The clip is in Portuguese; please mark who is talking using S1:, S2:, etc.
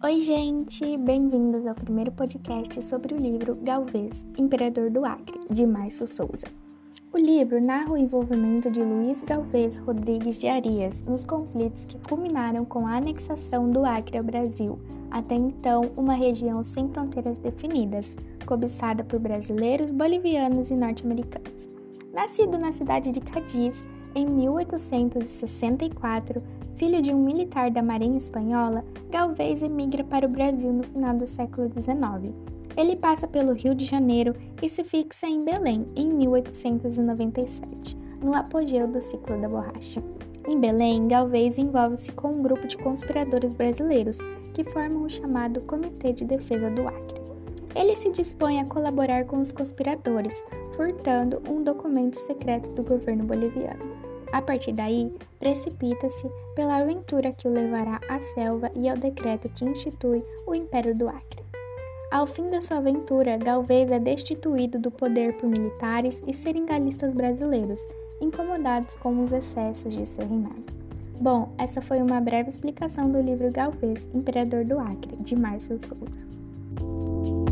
S1: Oi, gente! Bem-vindos ao primeiro podcast sobre o livro Galvez, Imperador do Acre, de Márcio Souza. O livro narra o envolvimento de Luiz Galvez Rodrigues de Arias nos conflitos que culminaram com a anexação do Acre ao Brasil, até então uma região sem fronteiras definidas, cobiçada por brasileiros, bolivianos e norte-americanos. Nascido na cidade de Cadiz, em 1864, filho de um militar da Marinha Espanhola, Galvez emigra para o Brasil no final do século XIX. Ele passa pelo Rio de Janeiro e se fixa em Belém em 1897, no apogeu do ciclo da borracha. Em Belém, Galvez envolve-se com um grupo de conspiradores brasileiros que formam o chamado Comitê de Defesa do Acre. Ele se dispõe a colaborar com os conspiradores, furtando um documento secreto do governo boliviano. A partir daí, precipita-se pela aventura que o levará à selva e ao decreto que institui o Império do Acre. Ao fim da sua aventura, Galvez é destituído do poder por militares e seringalistas brasileiros, incomodados com os excessos de seu reinado. Bom, essa foi uma breve explicação do livro Galvez, Imperador do Acre, de Márcio Souza.